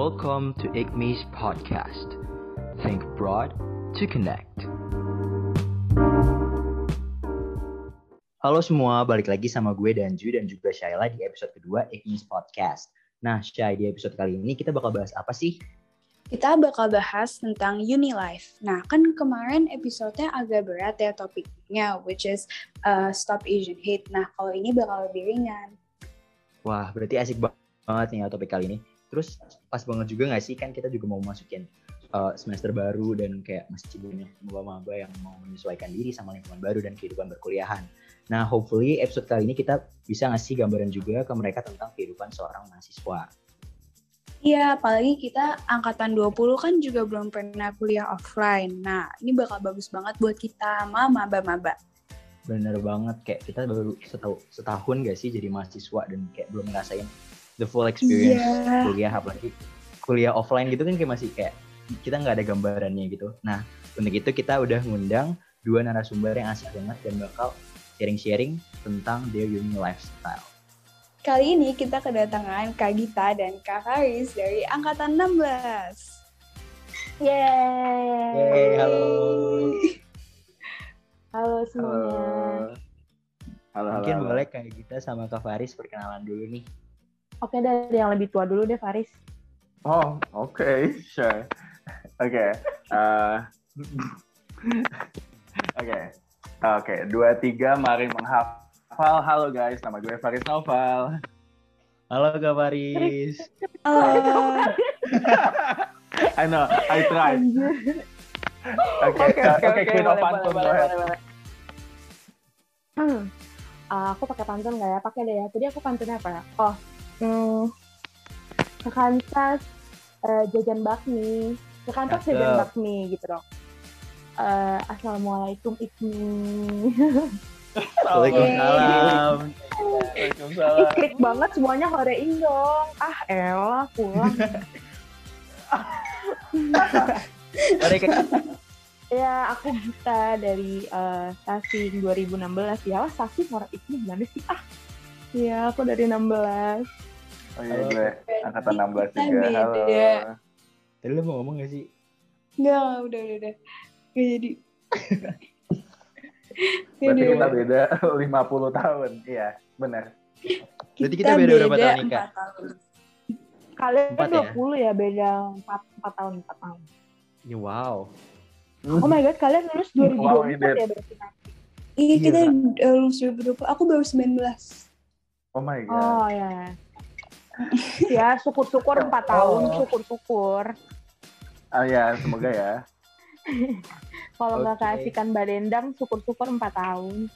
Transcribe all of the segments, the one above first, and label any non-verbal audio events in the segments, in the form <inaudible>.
Welcome to IGMI's podcast. Think broad to connect. Halo semua, balik lagi sama gue Danju dan juga Shaila di episode kedua IGMI's podcast. Nah, Shay, di episode kali ini kita bakal bahas apa sih? Kita bakal bahas tentang Unilife. Nah, kan kemarin episodenya agak berat ya topiknya, which is uh, Stop Asian Hate. Nah, kalau ini bakal lebih ringan. Wah, berarti asik banget nih ya topik kali ini. Terus pas banget juga gak sih kan kita juga mau masukin uh, semester baru dan kayak masih banyak maba-maba yang mau menyesuaikan diri sama lingkungan baru dan kehidupan berkuliahan. Nah, hopefully episode kali ini kita bisa ngasih gambaran juga ke mereka tentang kehidupan seorang mahasiswa. Iya, apalagi kita angkatan 20 kan juga belum pernah kuliah offline. Nah, ini bakal bagus banget buat kita sama maba-maba. Bener banget, kayak kita baru setahun, setahun gak sih jadi mahasiswa dan kayak belum ngerasain the full experience Iya. kuliah apalagi kuliah offline gitu kan kayak masih kayak kita nggak ada gambarannya gitu. Nah untuk itu kita udah ngundang dua narasumber yang asik banget dan bakal sharing-sharing tentang their uni lifestyle. Kali ini kita kedatangan Kak Gita dan Kak Faris dari Angkatan 16. Yeay! Yeay, halo. Halo semuanya. Halo. Halo, Mungkin halo, halo. boleh kayak kita sama Kak Faris perkenalan dulu nih. Oke dari yang lebih tua dulu deh Faris. Oh, oke, sure. Oke. eh, Oke. Oke, dua tiga mari menghafal. Halo guys, nama gue Faris Noval. Halo Kak Faris. Halo. <laughs> I know, I tried. Oke, uh, oke, Queen of Pantun, go ahead. Hmm. <clears throat> Ah, aku pakai pantun nggak ya? Pakai deh ya. Tadi aku pantunnya apa ya? Oh, hmm, ke Kansas eh, jajan bakmi. Ke Kansas Cakep. jajan bakmi gitu dong. Eh, Assalamualaikum Ikmi. Waalaikumsalam. Ih, Waalaikumsalam. klik banget semuanya horein dong. Ah, elah pulang. Ya, aku Gita dari eh, Tasing 2016 ya. Lah, Tasing orang itu gimana sih? Ah, ya aku dari 16. Oh iya, gue angkatan 16 Kita juga. Halo. beda. Tadi lu mau ngomong gak sih? Enggak, udah, udah, udah. Gak jadi. <laughs> Berarti kita beda <laughs> 50 tahun. Iya, benar. Berarti kita beda berapa tahun tahun. Kalian ya? 20 ya, beda 4, 4 tahun, 4 tahun. Ya, wow. Oh my god, kalian lulus 2024 Wow, ini ya berarti nanti? Iya, kita Iya. lulus 2020. Aku baru 19. Oh my god. Oh ya. Ya, syukur-syukur 4 tahun, Oh. syukur-syukur. Ah ya, semoga ya. Kalau nggak Oke. keasikan Badendang, syukur-syukur 4 tahun.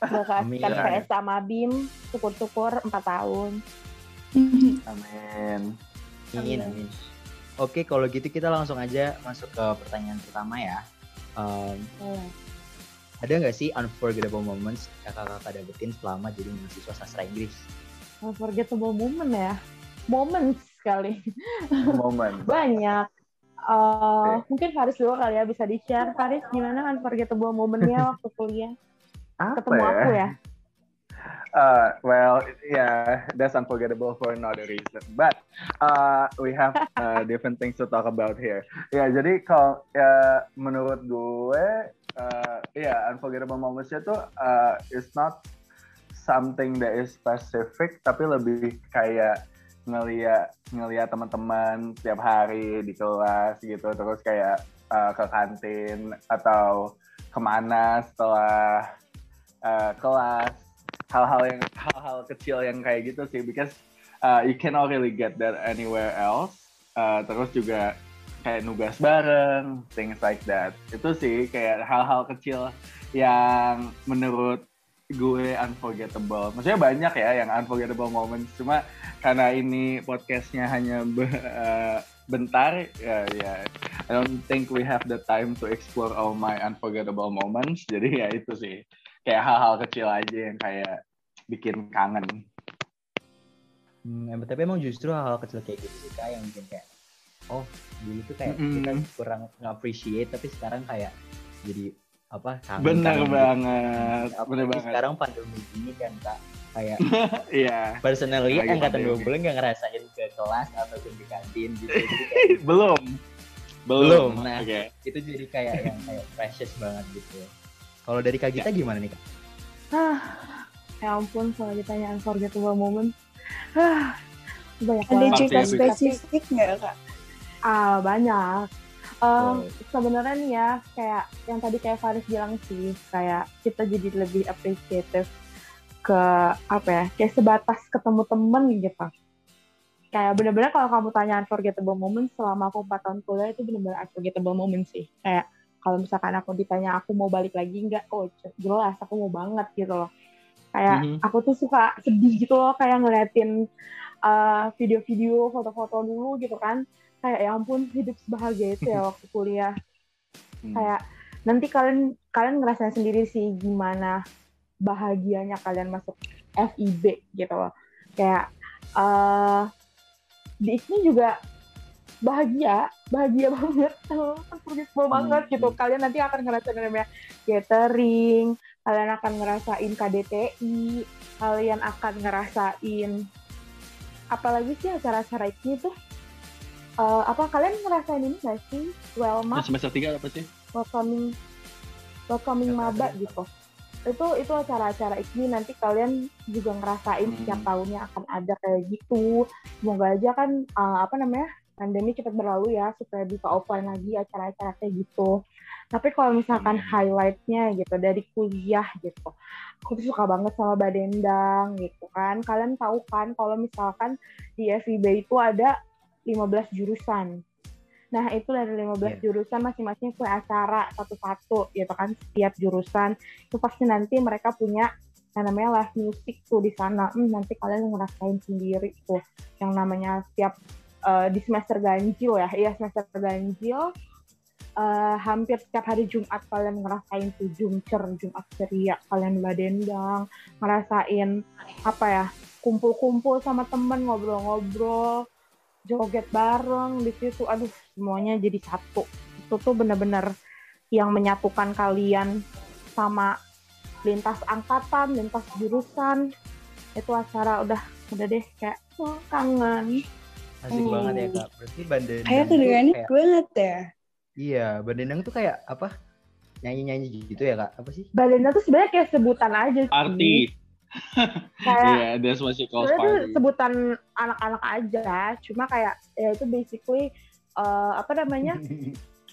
Nggak keasikan Amin. PS sama BIM, syukur-syukur 4 tahun. Amin. Amin, amin. Oke, kalau gitu kita langsung aja masuk ke pertanyaan pertama ya. Um, Boleh. ada nggak sih unforgettable moments yang kakak dapetin selama jadi mahasiswa sastra Inggris? Unforgettable moment ya. Moments sekali. Momen. <laughs> Banyak. Eh, Mungkin Faris dulu kali ya bisa di-share. Faris gimana unforgettable momennya waktu kuliah? Apa Ketemu ya? aku ya? Uh, well, yeah, that's unforgettable for another reason. But uh, we have uh, <laughs> different things to talk about here. Ya, jadi kalau ya, menurut gue, uh, ya unforgettable moments itu uh, is not something that is specific, tapi lebih kayak ngeliat ngeliat teman-teman tiap hari di kelas gitu, terus kayak uh, ke kantin atau ke mana setelah uh, kelas. Hal-hal yang hal-hal kecil yang kayak gitu sih because uh, you cannot really get that anywhere else. Uh, terus juga kayak nugas bareng things like that. Itu sih kayak hal-hal kecil yang menurut gue unforgettable maksudnya banyak ya yang unforgettable moments cuma karena ini podcastnya hanya be- uh, bentar ya ya I don't think we have the time to explore all my unforgettable moments jadi ya itu sih kayak hal-hal kecil aja yang kayak bikin kangen. Hmm, tapi emang justru hal-hal kecil kayak gitu sih kak yang bikin kayak oh dulu tuh kayak kita Mm-mm. kurang nge-appreciate tapi sekarang kayak jadi apa kangen, Bener kangen gitu. banget, Apalagi bener banget. sekarang pandemi ini kan kak kayak <laughs> Iya. personally Lagi angkatan pandemi. 20 nggak ngerasain ke kelas ataupun di kantin gitu. Kayak <laughs> belum. Belum, nah. Oke. itu jadi kayak yang kayak precious banget gitu. Kalau dari Kak Gita gimana nih Kak? Ah, ya ampun kalau ditanya unforgettable moment. Ah, banyak Ada cerita spesifik nggak kak? Ah, banyak. Um, Sebenarnya nih ya, kayak yang tadi kayak Faris bilang sih, kayak kita jadi lebih appreciative ke apa ya, kayak sebatas ketemu temen gitu. Kayak bener-bener kalau kamu tanya unforgettable moment selama aku 4 tahun kuliah itu bener-bener unforgettable moment sih. Kayak kalau misalkan aku ditanya aku mau balik lagi nggak, oh jelas aku mau banget gitu loh. Kayak Mhm. aku tuh suka sedih gitu loh, kayak ngeliatin uh, video-video, foto-foto dulu gitu kan kayak ya ampun hidup sebahagia itu ya <laughs> waktu kuliah. Hmm. kayak nanti kalian kalian ngerasain sendiri sih gimana bahagianya kalian masuk FIB gitu loh. Kayak eh di ISMI juga bahagia bahagia <laughs> banget. Unforgettable Hmm. banget gitu. Kalian nanti akan ngerasain namanya catering kalian akan ngerasain KDTI kalian akan ngerasain apalagi sih acara-acara ini tuh Eh, apa kalian ngerasain ini gak sih well Nah, semester 3 apa sih? welcoming welcoming maba gitu itu itu acara-acara ini nanti kalian juga ngerasain Hmm. setiap tahunnya akan ada kayak gitu semoga aja kan uh, apa namanya pandemi cepat berlalu ya supaya bisa offline lagi acara-acara kayak gitu tapi kalau misalkan Amin. highlightnya gitu dari kuliah gitu aku tuh suka banget sama Badendang gitu kan kalian tahu kan kalau misalkan di FIB itu ada 15 jurusan Nah, itu dari 15 jurusan masing-masing punya acara satu-satu gitu kan setiap jurusan. Itu pasti nanti mereka punya yang namanya live music tuh di sana. Hmm, nanti kalian ngerasain sendiri tuh yang namanya setiap eh, di semester ganjil ya. Iya, semester ganjil eh, hampir setiap hari Jumat kalian ngerasain tuh jumcer, Jumat ceria, kalian badendang, ngerasain apa ya? kumpul-kumpul sama temen ngobrol-ngobrol joget bareng di situ aduh semuanya jadi satu itu tuh bener-bener yang menyatukan kalian sama lintas angkatan lintas jurusan itu acara udah udah deh kayak oh, kangen Asik Hmm. banget ya Kak. Berarti Bandendang Kayak tuh kayak- banget ya. Iya, Bandendang tuh kayak apa? Nyanyi-nyanyi gitu ya Kak? Apa sih? badannya tuh sebenarnya kayak sebutan aja sih Party. Kayak Iya, that's what she calls party. sebutan anak-anak aja cuma kayak ya itu basically eh, apa namanya <laughs>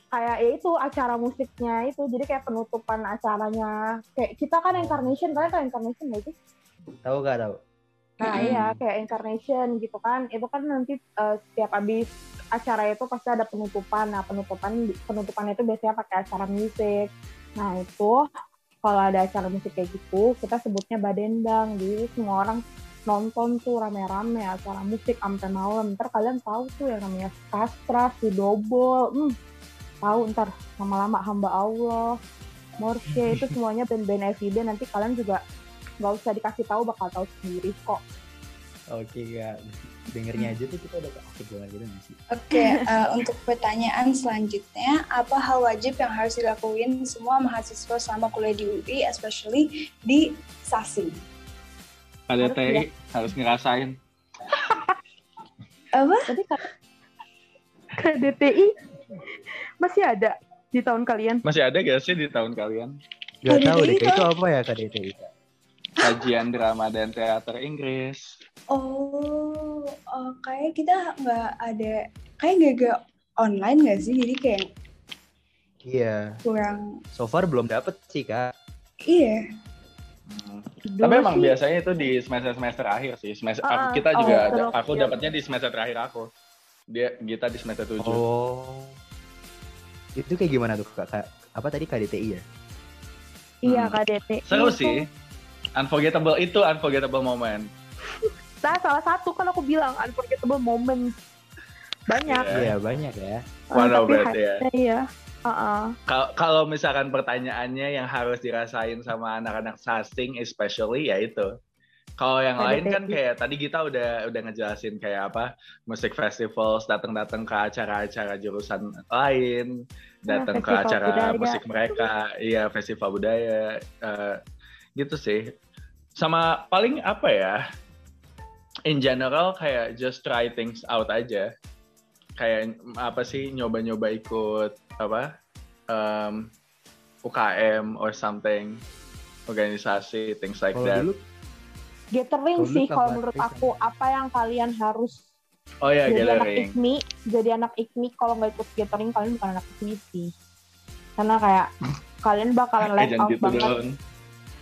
kayak ya itu acara musiknya itu jadi kayak penutupan acaranya kayak kita kan incarnation kalian kan incarnation nggak sih Tahu Kak, tahu. nah Mm-mm. iya kayak incarnation gitu kan itu kan nanti eh, setiap habis acara itu pasti ada penutupan nah penutupan penutupan itu biasanya pakai acara musik nah itu kalau ada acara musik kayak gitu kita sebutnya badendang. Jadi semua orang nonton tuh rame-rame acara musik sampai malam. Ntar kalian tahu tuh yang namanya Kastra, Sidobol hmm, tahu ntar lama-lama hamba Allah Morsche itu semuanya band-band FIB nanti kalian juga nggak usah dikasih tahu bakal tahu sendiri kok Oke Kak. Dengernya aja tuh kita udah asik banget gitu nggak sih? Oke, eh, untuk pertanyaan selanjutnya, apa hal wajib yang harus dilakuin semua mahasiswa selama kuliah di UI, especially di SASI? KDTI harus ngerasain. Apa? Kata KDTI masih ada di tahun kalian. Masih ada gak sih di tahun kalian? Gak KDTI tahu deh, itu apa ya KDTI Kak? Kajian drama dan teater Inggris. Oh, eh, kayak kita nggak ada, kayak nggak nggak online nggak sih? Jadi kayak Iya, kurang, so far belum dapet sih Kak. iya. Hmm. Dulu Tapi emang sih, biasanya itu di semester-semester akhir sih. Semester Ah, aku- kita oh, juga ada- aku Iya. dapatnya di semester terakhir aku. Dia kita di semester 7. Oh. Itu kayak gimana tuh Kak? Apa tadi KDTI ya? Iya Hmm. KDTI. Seru itu- sih. Unforgettable itu unforgettable moment. Nah, salah satu kan aku bilang unforgettable moment. Banyak. Iya. Iya, banyak ya. Ah, One of it, ya. iya. Heeh. Kal- Kalau misalkan pertanyaannya yang harus dirasain sama anak-anak sasing especially ya itu. Kalau yang Ada lain kan kayak tadi kita udah udah ngejelasin kayak apa musik festivals datang-datang ke acara-acara jurusan lain, datang ke festival acara budaya. musik mereka, iya festival budaya eh, gitu sih. Sama paling apa ya? in general kayak just try things out aja kayak apa sih nyoba-nyoba ikut apa um, UKM or something organisasi things like that dulu Gathering sih kalau menurut aku apa yang kalian harus oh ya jadi anak gathering IKMI, jadi anak IKMI kalau nggak ikut gathering kalian bukan anak IKMI sih. Karena kayak kalian bakalan <laughs> eh, left out gitu banget. dong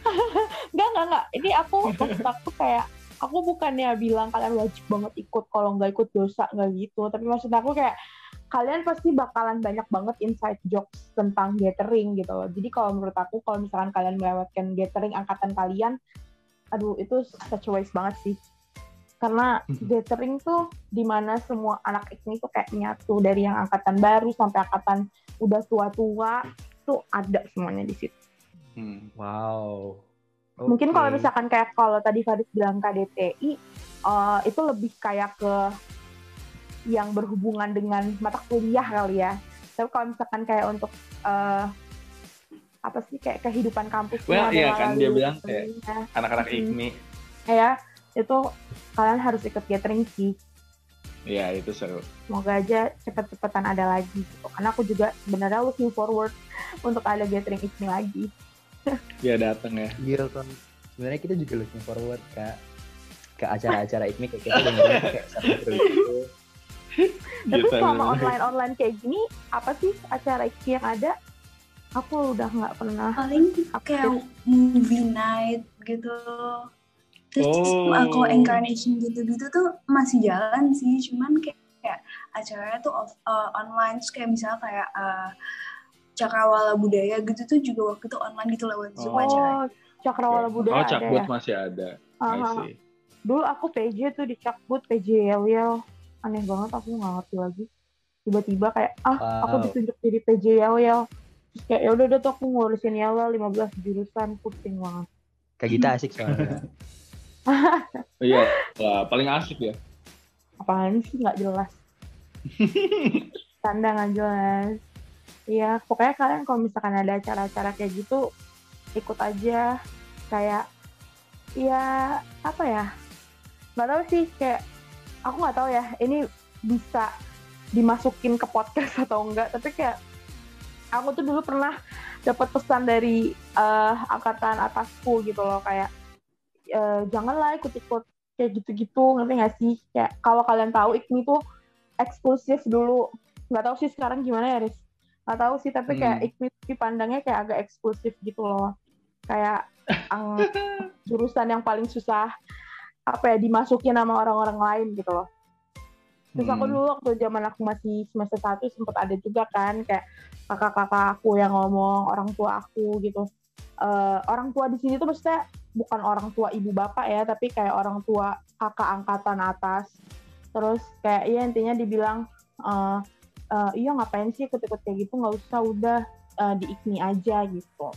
Enggak, enggak, enggak. Ini aku <laughs> maksud aku kayak aku bukannya bilang kalian wajib banget ikut kalau nggak ikut dosa nggak gitu. Tapi maksud aku kayak kalian pasti bakalan banyak banget inside jokes tentang gathering gitu loh. Jadi kalau menurut aku kalau misalkan kalian melewatkan gathering angkatan kalian, aduh itu such a waste banget sih. Karena gathering tuh di mana semua anak IKMI tuh kayak nyatu dari yang angkatan baru sampai angkatan udah tua-tua tuh ada semuanya di situ. Hmm. wow. Mungkin kalau misalkan kayak kalau tadi Faris bilang KDTI, eh, itu lebih kayak ke yang berhubungan dengan mata kuliah kali ya. Tapi kalau misalkan kayak untuk eh, apa sih kayak kehidupan kampusnya Well, iya kan, dia bilang kayak anak-anak Hmm. IKMI ya itu kalian harus ikut gathering sih. ya itu seru Semoga aja cepet-cepetan ada lagi gitu. Karena aku juga sebenarnya looking forward <laughs> untuk ada gathering IKMI lagi. Dia datang ya Iya kan. Sebenarnya kita juga looking forward kak ke acara-acara IKMI kayak kita dengerin kayak seru gitu. Tapi Gitu, selama online-online kayak gini, apa sih acara IKMI yang ada? Aku udah nggak pernah paling kayak movie night gitu terus Oh. kalau incarnation gitu-gitu tuh masih jalan sih cuman kayak, kayak acaranya tuh off, uh, online terus kayak misalnya kayak uh, cakrawala budaya gitu tuh juga waktu itu online gitu lewat zoom Oh. acaranya Oh, Cakrawala Budaya oh ada cakbut ya. masih ada see. Dulu aku PJ tuh di Cakbut, PJ Yel Yel. Aneh banget aku nggak ngerti lagi. Tiba-tiba kayak ah aku Wow. ditunjuk jadi PJ Yel Yel. Terus kayak ya udah udah tuh aku ngurusin Yel Yel 15 jurusan pusing banget. Kayak kita asik soalnya. <laughs> iya wah, paling asik ya Apaan sih nggak jelas. <laughs> Tanda nggak jelas. Iya, pokoknya kalian kalau misalkan ada acara-acara kayak gitu ikut aja. Kayak ya apa ya? Nggak tahu sih kayak aku nggak tahu ya ini bisa dimasukin ke podcast <laughs> atau enggak tapi kayak aku tuh dulu pernah dapat pesan dari eh, angkatan atasku gitu loh. Kayak eh, janganlah ikut-ikut kayak gitu-gitu ngerti nggak sih? Kayak kalau kalian tahu IKMI tuh eksklusif dulu. Nggak tahu sih sekarang gimana ya Riz nggak tahu sih tapi kayak Hmm. IKMI tuh dipandangnya kayak agak eksklusif gitu loh kayak ang- <laughs> jurusan yang paling susah apa ya dimasukin sama orang-orang lain gitu loh terus aku Hmm. dulu waktu zaman aku masih semester satu sempat ada juga kan kayak kakak-kakak aku yang ngomong orang tua aku gitu Eh, orang tua di sini tuh maksudnya bukan orang tua ibu bapak ya tapi kayak orang tua kakak angkatan atas terus kayak iya intinya dibilang eh, eh, iya ngapain sih ikut-ikut kayak gitu? Nggak usah udah eh, di aja gitu.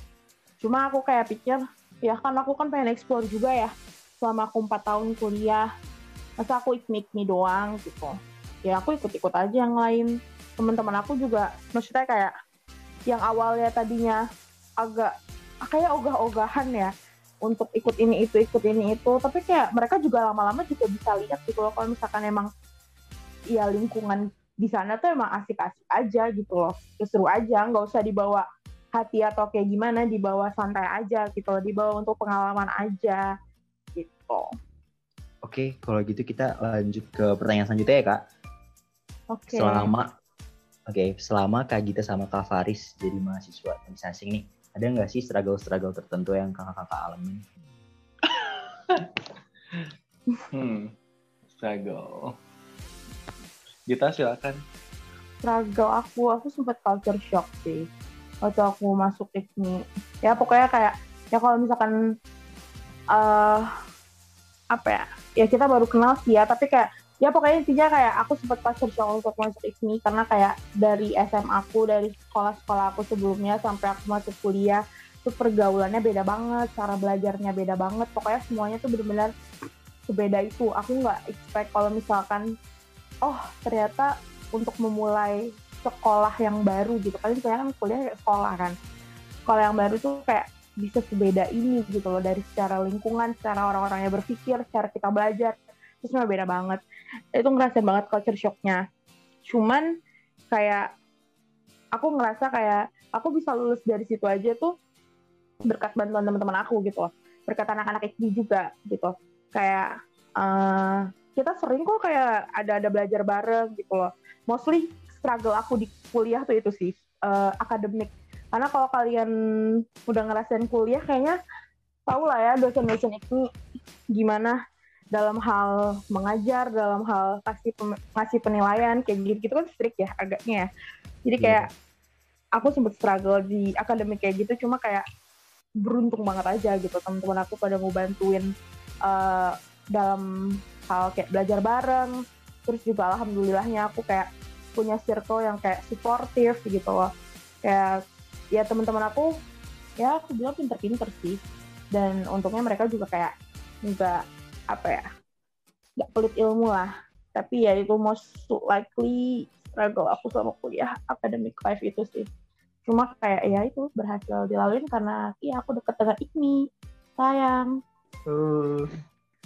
Cuma aku kayak pikir ya kan aku kan pengen explore juga ya selama aku empat tahun kuliah. Masa aku IKMI IKMI doang gitu. Ya aku ikut-ikut aja yang lain. Teman-teman aku juga maksudnya kayak yang awalnya tadinya agak kayak ogah-ogahan ya untuk ikut ini itu ikut ini itu. Tapi kayak mereka juga lama-lama juga bisa lihat gitu loh kalau misalkan emang ya lingkungan di sana tuh emang asik-asik aja gitu loh Terus seru aja nggak usah dibawa hati atau kayak gimana dibawa santai aja gitu loh dibawa untuk pengalaman aja gitu Oke, kalau gitu kita lanjut ke pertanyaan selanjutnya ya kak. oke Selama Oke, selama Kak Gita sama Kak Faris jadi mahasiswa masing-masing nih, ada nggak sih struggle-struggle tertentu yang kakak-kakak alamin? <laughs> Hmm. Struggle. Gita silakan. struggle aku aku sempat culture shock sih. Waktu aku masuk IKMI ya pokoknya kayak ya kalau misalkan eh apa ya? Ya kita baru kenal sih ya tapi kayak ya pokoknya intinya kayak aku sempat culture shock untuk masuk IKMI karena kayak dari SMA aku dari sekolah-sekolah aku sebelumnya sampai aku masuk kuliah tuh pergaulannya beda banget cara belajarnya beda banget. Pokoknya semuanya tuh benar-benar sebeda itu. Aku nggak expect kalau misalkan oh ternyata untuk memulai sekolah yang baru gitu. Kan saya kan kuliah kayak sekolah kan. Sekolah yang baru tuh kayak bisa sebeda ini gitu loh dari secara lingkungan secara orang-orangnya berpikir secara kita belajar. Terus mah beda banget. Itu ngerasain banget culture shocknya. Cuman kayak aku ngerasa kayak aku bisa lulus dari situ aja tuh berkat bantuan teman-teman aku gitu loh. Berkat anak-anak IKMI juga gitu. Kayak uh, kita sering kok kayak ada ada belajar bareng gitu loh mostly struggle aku di kuliah tuh itu sih uh, akademik karena kalau kalian udah ngerasain kuliah kayaknya tau lah ya dosen-dosen ini gimana dalam hal mengajar, dalam hal kasih ngasih penilaian kayak gitu, gitu kan strict ya agaknya ya. Jadi iya. kayak yeah. aku sempat struggle di akademik kayak gitu, cuma kayak beruntung banget aja gitu teman-teman aku pada mau bantuin uh, dalam hal kayak belajar bareng. Terus juga alhamdulillahnya aku kayak punya circle yang kayak suportif gitu loh. Kayak ya teman-teman aku ya aku bilang pinter-pinter sih. Dan untungnya mereka juga kayak nggak apa ya nggak pelit ilmu lah. Tapi ya itu most likely struggle aku sama kuliah academic life itu sih. Cuma kayak ya itu berhasil dilaluin karena iya aku deket dengan Ikmi sayang. Uh,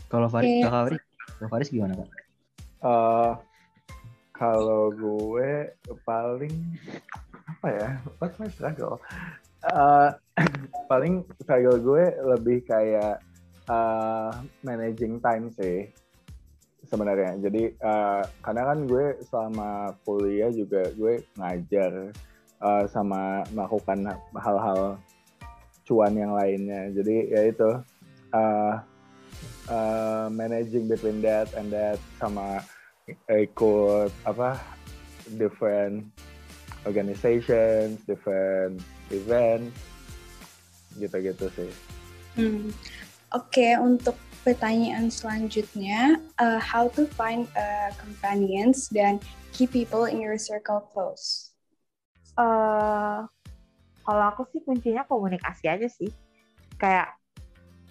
kalau Faris kalau Faris Faris gimana kak? Uh, kalau gue paling apa ya what's my struggle uh, <clears throat> paling struggle gue lebih kayak uh, managing time sih sebenarnya. Jadi uh, karena kan gue selama kuliah juga gue ngajar uh, sama melakukan hal-hal cuan yang lainnya. Jadi ya itu uh, uh, managing between that and that sama ikut apa different organizations, different events gitu-gitu sih. Hmm. Oke, okay, untuk pertanyaan selanjutnya, uh, how to find uh, companions dan keep people in your circle close? Uh, kalau aku sih kuncinya komunikasi aja sih. Kayak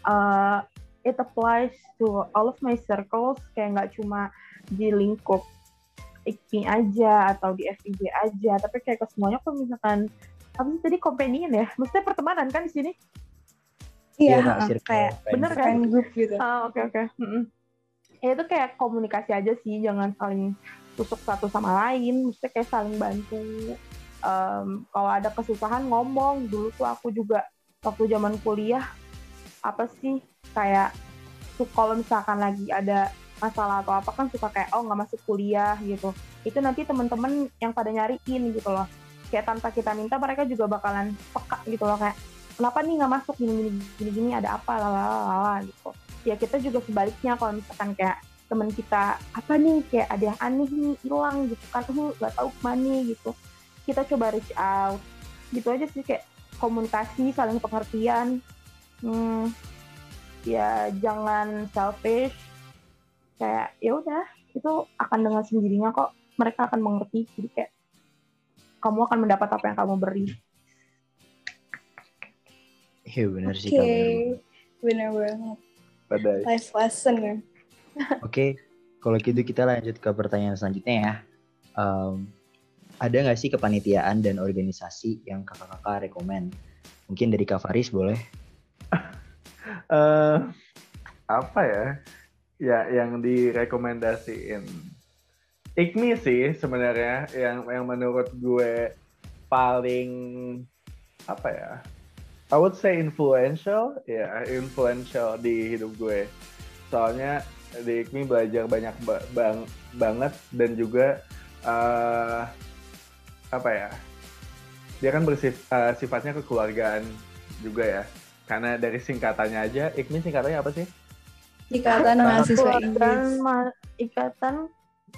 uh, it applies to all of my circles, kayak nggak cuma di lingkup IKMI aja atau di FIB aja, tapi kayak ke semuanya kalau misalkan apa sih tadi companion ya? Maksudnya pertemanan kan di sini? Iya, yeah, kayak bener kan grup gitu. Ah, oke oke. Ya itu kayak komunikasi aja sih, jangan saling tusuk satu sama lain, mesti kayak saling bantu. Um, kalau ada kesusahan ngomong, dulu tuh aku juga waktu zaman kuliah apa sih kayak tuh kalau misalkan lagi ada masalah atau apa kan suka kayak oh nggak masuk kuliah gitu. Itu nanti teman-teman yang pada nyariin gitu loh. Kayak tanpa kita minta mereka juga bakalan peka gitu loh kayak kenapa nih nggak masuk? Gini gini gini gini ada apa? Lalala gitu. Ya kita juga sebaliknya kalau misalkan kayak teman kita apa nih? Kayak ada yang aneh nih hilang gitu kan. Uh nggak tahu ke mana gitu. Kita coba reach out. Gitu aja sih kayak komunikasi saling pengertian. Hmm, ya jangan selfish kayak ya udah itu akan dengan sendirinya kok mereka akan mengerti jadi kayak kamu akan mendapat apa yang kamu beri Iya benar sih Oke, benar banget. Badai. Life lesson ya. <laughs> Oke, okay. kalau gitu kita lanjut ke pertanyaan selanjutnya ya. Um, ada nggak sih kepanitiaan dan organisasi yang kakak-kakak rekomend? Mungkin dari Kak Faris boleh? <laughs> uh, apa ya? Ya, yang direkomendasiin. Ikmi sih sebenarnya yang yang menurut gue paling apa ya I would say influential, ya yeah, influential di hidup gue. Soalnya di IKMI belajar banyak ba bang banget dan juga uh, apa ya? Dia kan bersif uh, sifatnya kekeluargaan juga ya. Karena dari singkatannya aja, IKMI singkatannya apa sih? Ikatan Mahasiswa Inggris. Ma Ikatan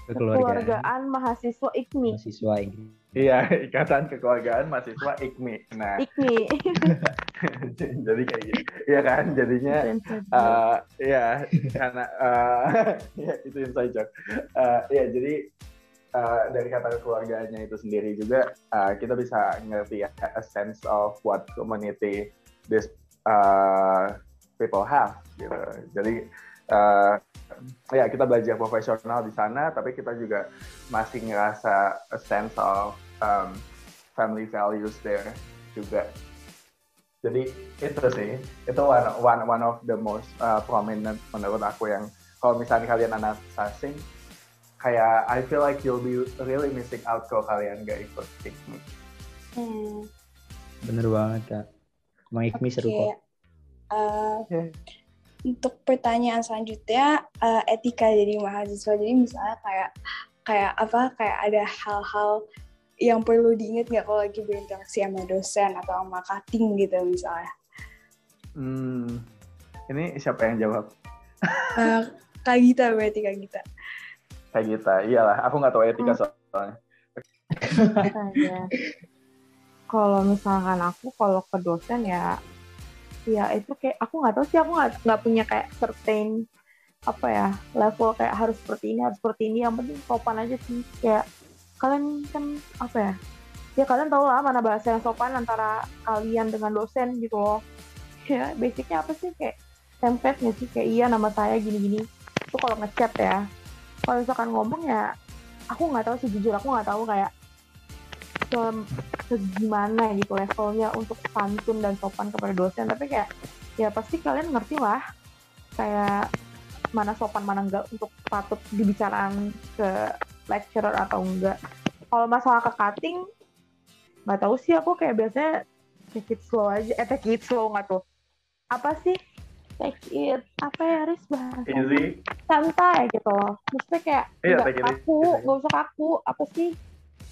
Kekeluargaan Mahasiswa IKMI. Mahasiswa Inggris. Iya, Ikatan Kekeluargaan Mahasiswa IKMI. Nah, IKMI. <laughs> jadi kayak gitu. Iya kan, jadinya uh, ya karena uh, <laughs> ya, itu inside joke. Uh, ya jadi uh, dari kata keluarganya itu sendiri juga uh, kita bisa ngerti ya a sense of what community this uh, people have gitu. Jadi uh, ya kita belajar profesional di sana, tapi kita juga masih ngerasa a sense of um, family values there juga. Jadi itu sih, itu one one, one of the most uh, prominent menurut aku yang kalau misalnya kalian anak assassin kayak I feel like you'll be really missing out kalau kalian gak ikut IKMI. Hmm. Bener banget kak. Emang IKMI seru Oke. kok. Eh, Oke. untuk pertanyaan selanjutnya eh, etika jadi mahasiswa jadi misalnya kayak kayak apa kayak ada hal-hal yang perlu diingat nggak kalau lagi berinteraksi sama dosen atau sama cutting gitu misalnya Hmm, ini siapa yang jawab? Eh, Kak Gita berarti Kak Gita Kayak kita, iyalah. Aku nggak tahu etika Hmm. soalnya. Kalau misalkan aku kalau ke dosen ya ya itu kayak aku nggak tahu sih aku nggak punya kayak certain apa ya level kayak harus seperti ini harus seperti ini. Yang penting sopan aja sih. Kayak kalian kan apa ya ya kalian tahu lah mana bahasa yang sopan antara kalian dengan dosen gitu loh. Ya basicnya apa sih kayak template sih? Kayak iya nama saya gini-gini. Itu kalau ngechat ya. Kalau misalkan ngomong ya aku nggak tahu sih jujur aku nggak tahu kayak segimana gitu levelnya untuk santun dan sopan kepada dosen. Tapi kayak ya pasti kalian ngerti lah kayak mana sopan mana enggak untuk patut dibicarakan ke lecturer atau enggak. Kalau masalah ke cutting nggak tahu sih aku kayak biasanya take it slow aja. Eh take it slow nggak tuh? Apa sih? Take it apa ya Riz Easy. santai gitu loh. Maksudnya kayak Iya, nggak kaku nggak usah kaku. Apa sih?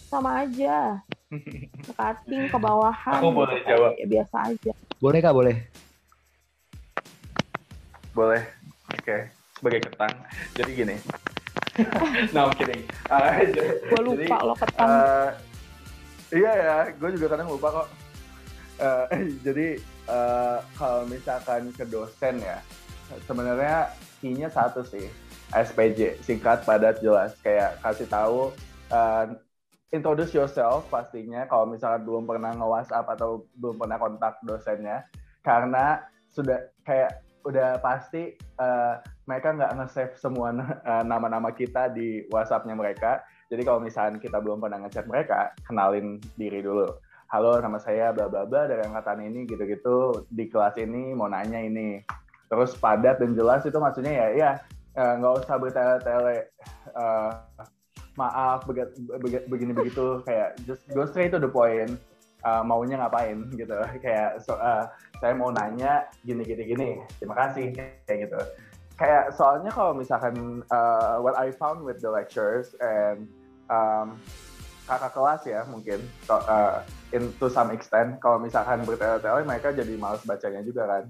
Sama aja ke cutting ke bawahan Aku boleh gitu, jawab. kayak biasa aja Boleh kak boleh. Boleh. Oke. Sebagai ketang. Jadi gini. <laughs> no, I'm kidding. <laughs> Uh, gue lupa jadi, lo ketan eh, iya ya, gue juga kadang lupa kok. Eh, <laughs> jadi eh, kalau misalkan ke dosen ya, sebenarnya key-nya satu sih, SPJ, singkat, padat, jelas. Kayak kasih tahu, eh, introduce yourself pastinya. Kalau misalkan belum pernah nge-WhatsApp atau belum pernah kontak dosennya, karena sudah kayak udah pasti eh, mereka nggak nge-save semua eh, nama-nama kita di WhatsApp-nya mereka. Jadi kalau misalkan kita belum pernah ngechat mereka, kenalin diri dulu. Halo, nama saya bla bla bla dari angkatan ini gitu-gitu di kelas ini mau nanya ini. Terus padat dan jelas itu maksudnya ya ya eh, nggak usah bertele-tele eh, maaf begini begitu kayak just go straight to the point. Eh, maunya ngapain gitu. Kayak so, eh, saya mau nanya gini gini gini. Terima kasih kayak gitu. Kayak soalnya kalau misalkan uh, what I found with the lectures and um, kakak kelas ya mungkin so, uh, in to some extent kalau misalkan bertele-tele mereka jadi males bacanya juga kan.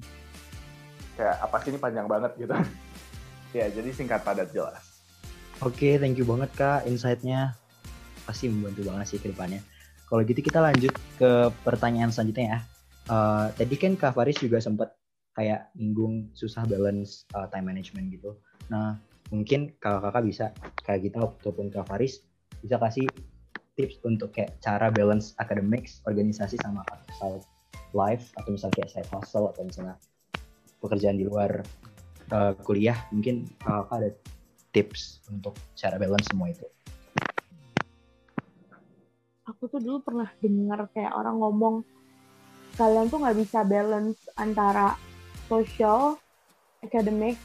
Kayak apa sih ini panjang banget gitu. <laughs> Ya jadi singkat padat jelas Oke, thank you banget kak insight-nya. Pasti membantu banget sih ke depannya. Kalau gitu kita lanjut ke pertanyaan selanjutnya ya. Eh, tadi kan Kak Faris juga sempat kayak nyinggung susah balance uh, time management gitu. Nah, mungkin kakak-kakak bisa kayak kita ataupun Kak Faris bisa kasih tips untuk kayak cara balance academics, organisasi sama side life atau misalnya kayak side hustle atau misalnya pekerjaan di luar uh, kuliah. Mungkin kakak ada tips untuk cara balance semua itu. aku tuh dulu pernah dengar kayak orang ngomong kalian tuh nggak bisa balance antara social, academic,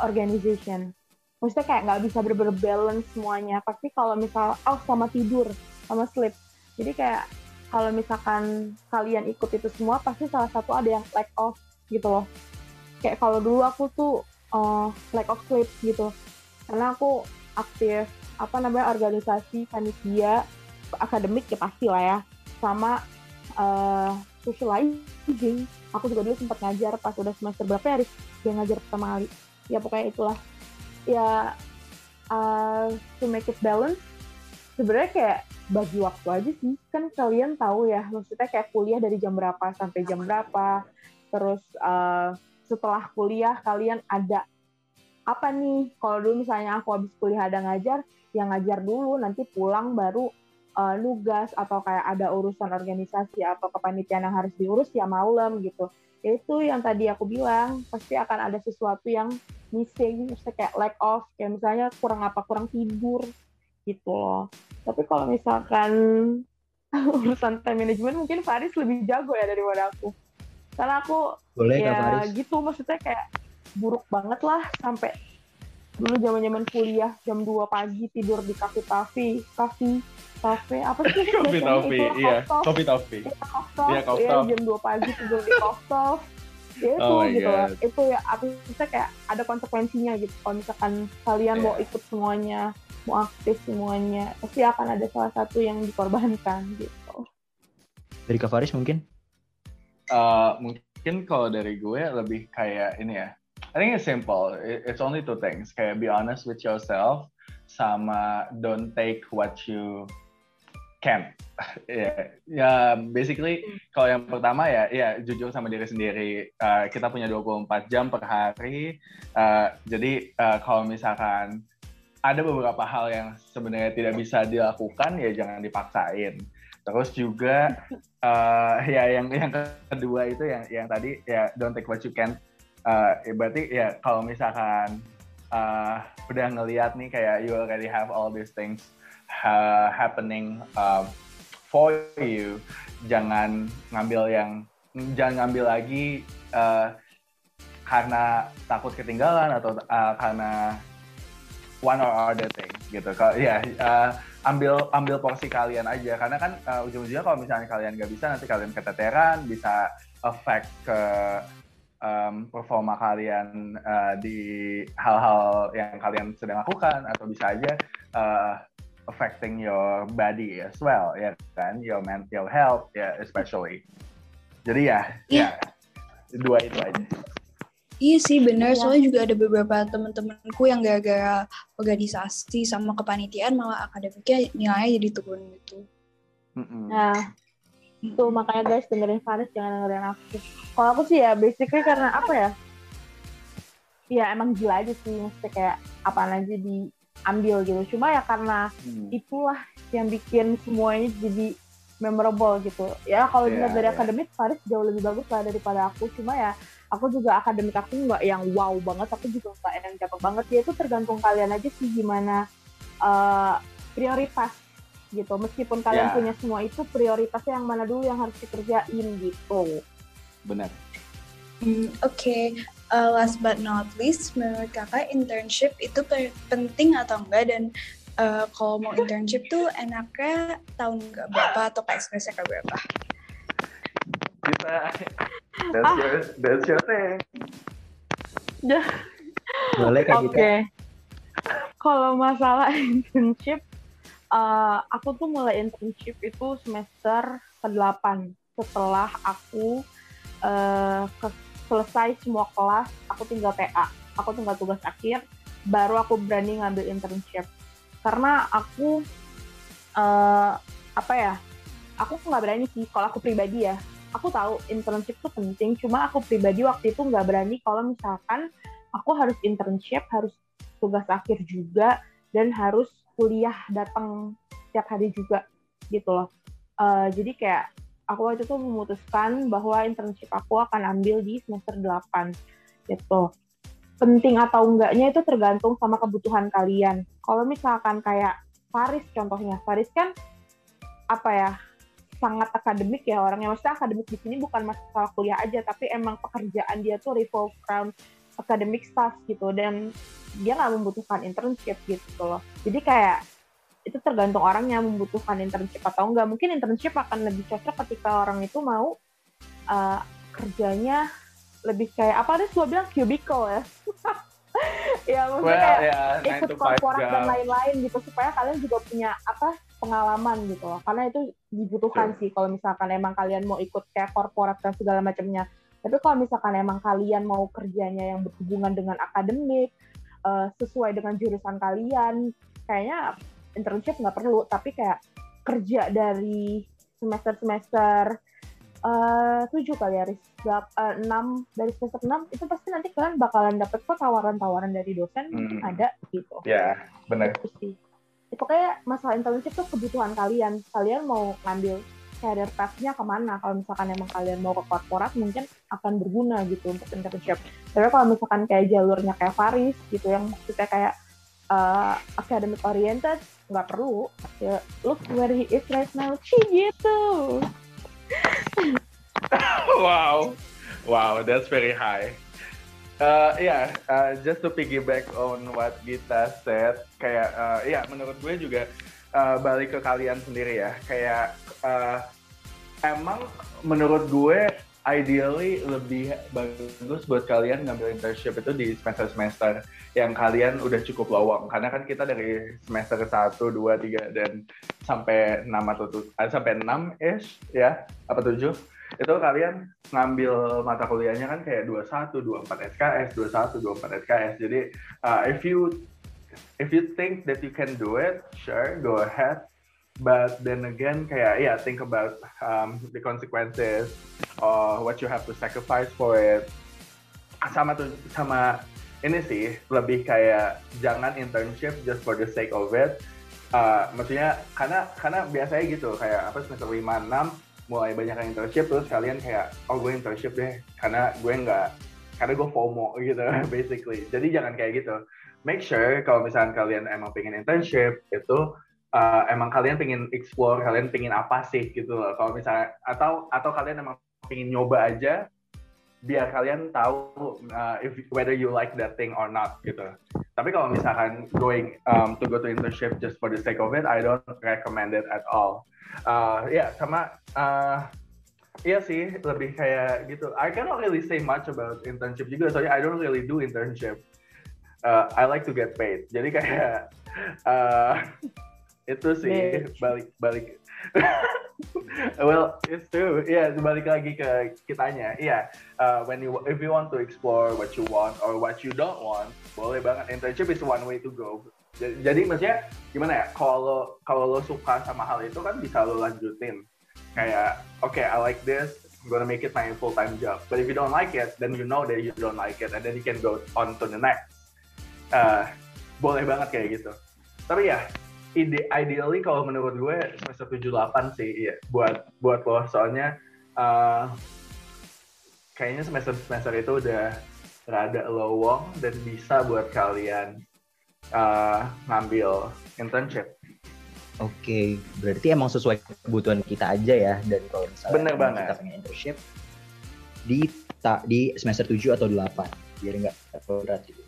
organization. Maksudnya kayak nggak bisa bener-bener balance semuanya. Pasti kalau misal, oh sama tidur, sama sleep. Jadi kayak kalau misalkan kalian ikut itu semua, pasti salah satu ada yang lack of gitu loh. Kayak kalau dulu aku tuh uh, lack of sleep gitu. Karena aku aktif, apa namanya, organisasi, panitia, akademik ya pasti lah ya. Sama uh, socializing. Aku juga dulu sempat ngajar pas udah semester berapa ya dia ngajar pertama kali. Ya pokoknya itulah. Ya uh, to make it balance sebenarnya kayak bagi waktu aja sih. Kan kalian tahu ya maksudnya kayak kuliah dari jam berapa sampai jam berapa. Terus uh, setelah kuliah kalian ada apa nih kalau dulu misalnya aku habis kuliah ada ngajar yang ngajar dulu nanti pulang baru uh, nugas atau kayak ada urusan organisasi atau kepanitiaan yang harus diurus ya malam gitu. Ya itu yang tadi aku bilang, pasti akan ada sesuatu yang missing, misalnya kayak lack of, kayak misalnya kurang apa, kurang tidur gitu loh. Tapi kalau misalkan <laughs> urusan time management mungkin Faris lebih jago ya daripada aku. Karena aku Boleh ya Faris? gitu maksudnya kayak buruk banget lah sampai dulu zaman zaman kuliah jam 2 pagi tidur di kafe kafe kafe kafe apa sih <laughs> topi, itu iya. Kopi topi. Iya, coffee Iya, Iya, jam 2 pagi tidur di shop. ya itu Oh gitu loh. God. itu ya aku bisa kayak ada konsekuensinya gitu kalau misalkan kalian mau Iya. ikut semuanya mau aktif semuanya pasti akan ada salah satu yang dikorbankan gitu Dari Kak Faris mungkin? Uh, mungkin kalau dari gue lebih kayak ini ya. I think it's simple. It- It's only two things. Kayak be honest with yourself, sama don't take what you can. <laughs> ya, ya basically kalau yang pertama ya, ya jujur sama diri sendiri. Uh, kita punya 24 jam per hari. Uh, jadi uh, kalau misalkan ada beberapa hal yang sebenarnya tidak bisa dilakukan, ya jangan dipaksain. Terus juga uh, <laughs> ya yang yang kedua itu yang yang tadi ya don't take what you can uh, ya berarti ya kalau misalkan uh, udah ngelihat nih kayak you already have all these things uh, happening um, for you jangan ngambil yang jangan ngambil lagi uh, karena takut ketinggalan atau uh, karena one or other thing gitu. Kalau ya uh, ambil ambil porsi kalian aja. Karena kan uh, ujung-ujungnya kalau misalnya kalian nggak bisa nanti kalian keteteran bisa affect ke um, performa kalian uh, di hal-hal yang kalian sedang lakukan atau bisa aja uh, affecting your body as well ya kan your mental health ya especially jadi ya Iya. ya dua itu aja Iya sih bener, Iya. soalnya juga ada beberapa temen-temenku yang gara-gara organisasi sama kepanitiaan malah akademiknya nilainya jadi turun gitu. Mm-mm. nah tuh makanya guys dengerin Faris jangan dengerin aku kalau aku sih ya basically karena apa ya ya emang gila aja sih mesti kayak apaan aja diambil gitu cuma ya karena Hmm. itulah yang bikin semuanya jadi memorable gitu. Ya kalau Iya, dilihat dari iya. akademik Faris jauh lebih bagus lah daripada aku. Cuma ya aku juga akademik aku nggak yang wow banget, tapi juga nggak yang cakep banget. Ya itu tergantung kalian aja sih gimana eh, prioritas gitu. Meskipun kalian Iya. punya semua itu prioritasnya yang mana dulu yang harus dikerjain gitu. benar Hmm, Oke, Uh, last but not least, menurut kakak internship itu pe- penting atau enggak dan uh, kalau mau internship tuh enaknya tahun nggak berapa atau kayak semester ke berapa? kita <laughs> that's Ah. your that's your thing Boleh Kak Oke. kita? Kalau masalah <laughs> internship, eh, aku tuh mulai internship itu semester ke-8 setelah aku ke- selesai semua kelas, aku tinggal TA, aku tinggal tugas akhir, baru aku berani ngambil internship. Karena aku eh, apa ya? Aku nggak berani sih kalau aku pribadi ya. Aku tahu internship itu penting, cuma aku pribadi waktu itu nggak berani kalau misalkan aku harus internship, harus tugas akhir juga dan harus kuliah datang setiap hari juga gitu loh. Eh, jadi kayak aku waktu itu memutuskan bahwa internship aku akan ambil di semester 8 gitu. Penting atau enggaknya itu tergantung sama kebutuhan kalian. Kalau misalkan kayak Faris contohnya, Faris kan apa ya sangat akademik ya orangnya. Maksudnya akademik di sini bukan masalah kuliah aja, tapi emang pekerjaan dia tuh revolve around academic stuff gitu dan dia nggak membutuhkan internship gitu loh. Jadi kayak itu tergantung orangnya membutuhkan internship atau enggak. Mungkin internship akan lebih cocok ketika orang itu mau uh, kerjanya lebih kayak apa tadi gua bilang cubicle ya. <laughs> ya maksudnya well kayak ya nine ikut korporat dan lain-lain gitu supaya kalian juga punya apa pengalaman gitu loh. Karena itu dibutuhkan sih kalau misalkan emang kalian mau ikut kayak korporat dan segala macamnya. Tapi kalau misalkan emang kalian mau kerjanya yang berhubungan dengan akademik, eh, sesuai dengan jurusan kalian, kayaknya internship nggak perlu. Tapi kayak kerja dari semester-semester eh, tujuh kali ya, eh, enam dari semester enam itu pasti nanti kalian bakalan dapet kok tawaran-tawaran dari dosen mungkin Hmm. ada gitu. Ya benar itu sih. Kayak masalah internship tuh kebutuhan kalian. Kalian mau ngambil career path-nya ke mana. Kalau misalkan emang kalian mau ke korporat mungkin akan berguna gitu untuk internship. Tapi kalau misalkan kayak jalurnya kayak Faris gitu yang maksudnya kayak uh, academic oriented nggak perlu. Ya look where he is right now. Cih, gitu. <laughs> Wow. Wow that's very high. Uh, yeah, uh, just to piggyback on what Gita said, kayak uh, ya yeah, menurut gue juga uh, balik ke kalian sendiri ya, kayak uh, emang menurut gue ideally lebih bagus buat kalian ngambil internship itu di semester-semester yang kalian udah cukup lowong karena kan kita dari semester 1, 2, 3 dan sampai 6 atau tuh, sampai 6 ish ya apa 7 itu kalian ngambil mata kuliahnya kan kayak 21, 24 SKS, 21, 24 SKS. Jadi uh, if you if you think that you can do it, sure, go ahead. But then again kayak ya yeah, think about um, the consequences or what you have to sacrifice for it. Sama tuh sama ini sih lebih kayak jangan internship just for the sake of it. Uh, maksudnya karena karena biasanya gitu kayak apa semester lima enam mulai banyak yang internship terus kalian kayak oh gue internship deh karena gue nggak karena gue FOMO gitu <laughs> basically. Jadi jangan kayak gitu make sure kalau misalnya kalian emang pengen internship itu uh, emang kalian pengen explore, kalian pengen apa sih gitu loh. Kalau misalnya atau atau kalian emang pengen nyoba aja biar kalian tahu uh, if whether you like that thing or not gitu. Tapi kalau misalkan going um, to go to internship just for the sake of it, I don't recommend it at all. Uh, ya yeah, sama uh, Iya sih, lebih kayak gitu. I cannot really say much about internship juga, soalnya I don't really do internship. Uh, I like to get paid. Jadi kayak uh, itu sih balik balik. <laughs> Well it's true. Yeah balik lagi ke kitanya. Iya yeah. uh, when you if you want to explore what you want or what you don't want boleh banget. Internship is one way to go. Jadi, jadi maksudnya gimana ya? Kalau kalau lo suka sama hal itu kan bisa lo lanjutin. Kayak oke okay, I like this I'm gonna make it my full time job. But if you don't like it then you know that you don't like it and then you can go on to the next uh, boleh banget kayak gitu tapi ya ide ideally kalau menurut gue semester tujuh delapan sih ya buat buat lo soalnya uh, kayaknya semester semester itu udah rada lowong dan bisa buat kalian uh, ngambil internship. Oke, okay. berarti emang sesuai kebutuhan kita aja ya dan kalau misalnya Bener banget. kita pengen internship di tak di semester 7 atau 8 biar nggak berat gitu.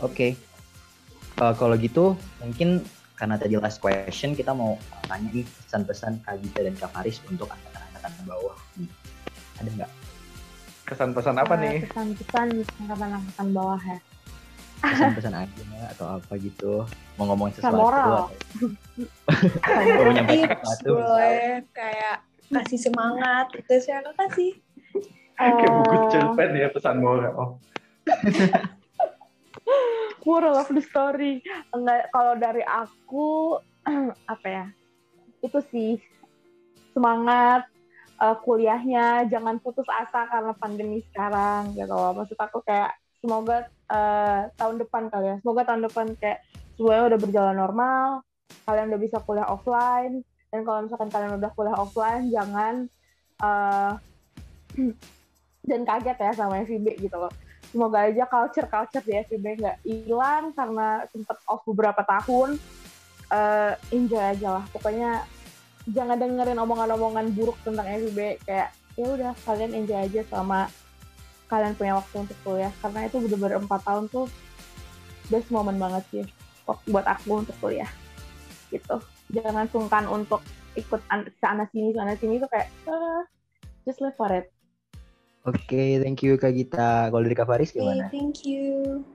Oke. Okay uh, kalau gitu mungkin karena tadi last question kita mau tanya nih pesan-pesan Kak Gita dan Kak Faris untuk angkatan-angkatan bawah. Hmm. Ada nggak? Pesan-pesan apa uh, nih? Pesan-pesan angkatan-angkatan bawah ya. Pesan-pesan aja atau apa gitu. Mau ngomongin sesuatu. moral. mau menyampaikan sesuatu. Boleh kayak kasih semangat itu siapa kasih. Kayak buku cerpen ya pesan moral. <laughs> <laughs> moral of the story. Enggak kalau dari aku <clears throat> apa ya? Itu sih semangat uh, kuliahnya jangan putus asa karena pandemi sekarang gitu maksud aku kayak semoga uh, tahun depan kali ya. Semoga tahun depan kayak semuanya udah berjalan normal kalian udah bisa kuliah offline dan kalau misalkan kalian udah kuliah offline jangan uh, <clears throat> dan kaget ya sama FIB gitu loh semoga aja culture culture di FIB nggak hilang karena sempet off beberapa tahun. Uh, enjoy aja lah. Pokoknya jangan dengerin omongan-omongan buruk tentang FIB kayak ya udah kalian enjoy aja sama kalian punya waktu untuk kuliah. Karena itu bener-bener empat tahun tuh best moment banget sih buat aku untuk kuliah. Gitu. Jangan sungkan untuk ikut sana sini sana sini tuh kayak uh, just live for it Oke, okay, thank you Kak Gita. Kalau dari Kak Faris gimana? Okay, thank you.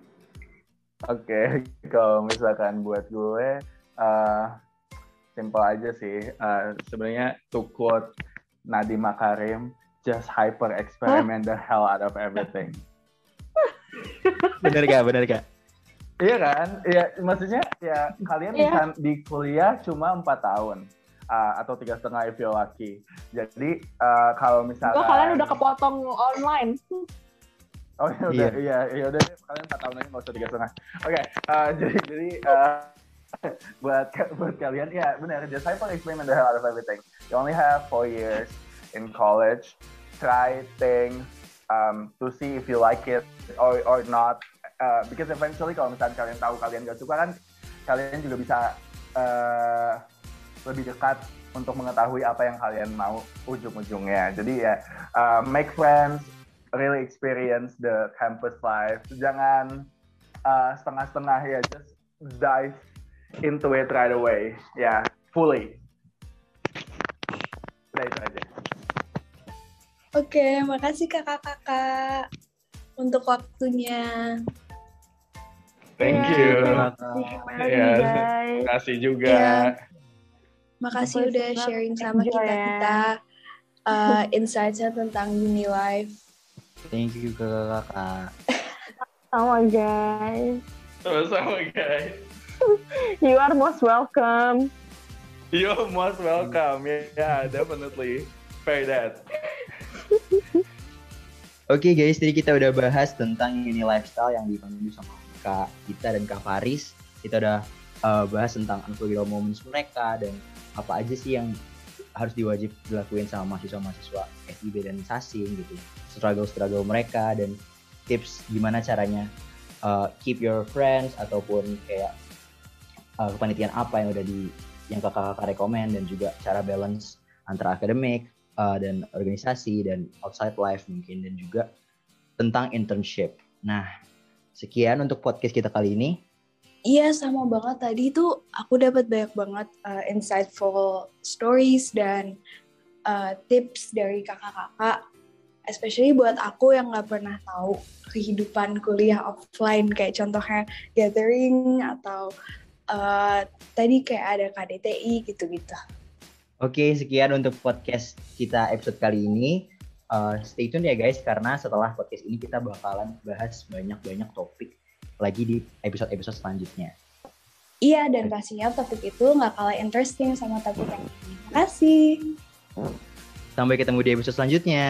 Oke, okay, <laughs> kalau misalkan buat gue, uh, simple aja sih. Uh, Sebenarnya to quote Nadiem Makarim, just hyper experiment the hell out of everything. <laughs> bener gak? Bener gak? Iya kan? Iya, maksudnya ya kalian yeah. kan di kuliah cuma empat tahun uh, atau tiga setengah if you're lucky. Jadi uh, kalau misalnya kalian udah kepotong online. Oh ya udah, iya, iya, iya udah kalian empat tahun lagi nggak usah tiga setengah. Oke, okay, uh, <laughs> jadi jadi uh, <laughs> buat buat kalian ya benar, just hyper experiment the hell out of everything. You only have four years in college. Try things um, to see if you like it or or not. Uh, because eventually kalau misalnya kalian tahu kalian gak suka kan, kalian juga bisa uh, lebih dekat untuk mengetahui apa yang kalian mau ujung-ujungnya. Jadi ya uh, make friends, really experience the campus life. Jangan uh, setengah-setengah ya, just dive into it right away. Ya, yeah, fully. Udah itu aja. Oke, makasih kakak-kakak untuk waktunya. Thank Iya, you. Terima Iya, guys. Terima kasih juga. Iya. Makasih Aku udah senang sharing sama enjoy ya. kita-kita uh, insights-nya tentang uni life. Thank you kakak-kakak. Sama guys. Sama-sama guys. You are most welcome. You're most welcome. Yeah, definitely. Pay that. Oke guys, jadi kita udah bahas tentang uni lifestyle yang dipandu sama Kak kita dan Kak Faris. Kita udah uh, bahas tentang unforgettable moments mereka dan apa aja sih yang harus diwajib dilakuin sama mahasiswa-mahasiswa FIB dan Sasin gitu. Struggle-struggle mereka dan tips gimana caranya uh, keep your friends ataupun kayak uh, kepanitiaan apa yang udah di yang kakak-kakak rekomend dan juga cara balance antara akademik uh, dan organisasi dan outside life mungkin dan juga tentang internship. Nah, sekian untuk podcast kita kali ini. Iya, sama banget. Tadi tuh aku dapat banyak banget uh, insightful stories dan uh, tips dari kakak-kakak. Especially buat aku yang nggak pernah tahu kehidupan kuliah offline, kayak contohnya gathering atau uh, tadi kayak ada KDTI gitu-gitu. Oke, sekian untuk podcast kita episode kali ini. Uh, stay tune ya guys, karena setelah podcast ini kita bakalan bahas banyak-banyak topik lagi di episode-episode selanjutnya. Iya, dan pastinya topik itu nggak kalah interesting sama topik yang ini. Terima kasih. Sampai ketemu di episode selanjutnya.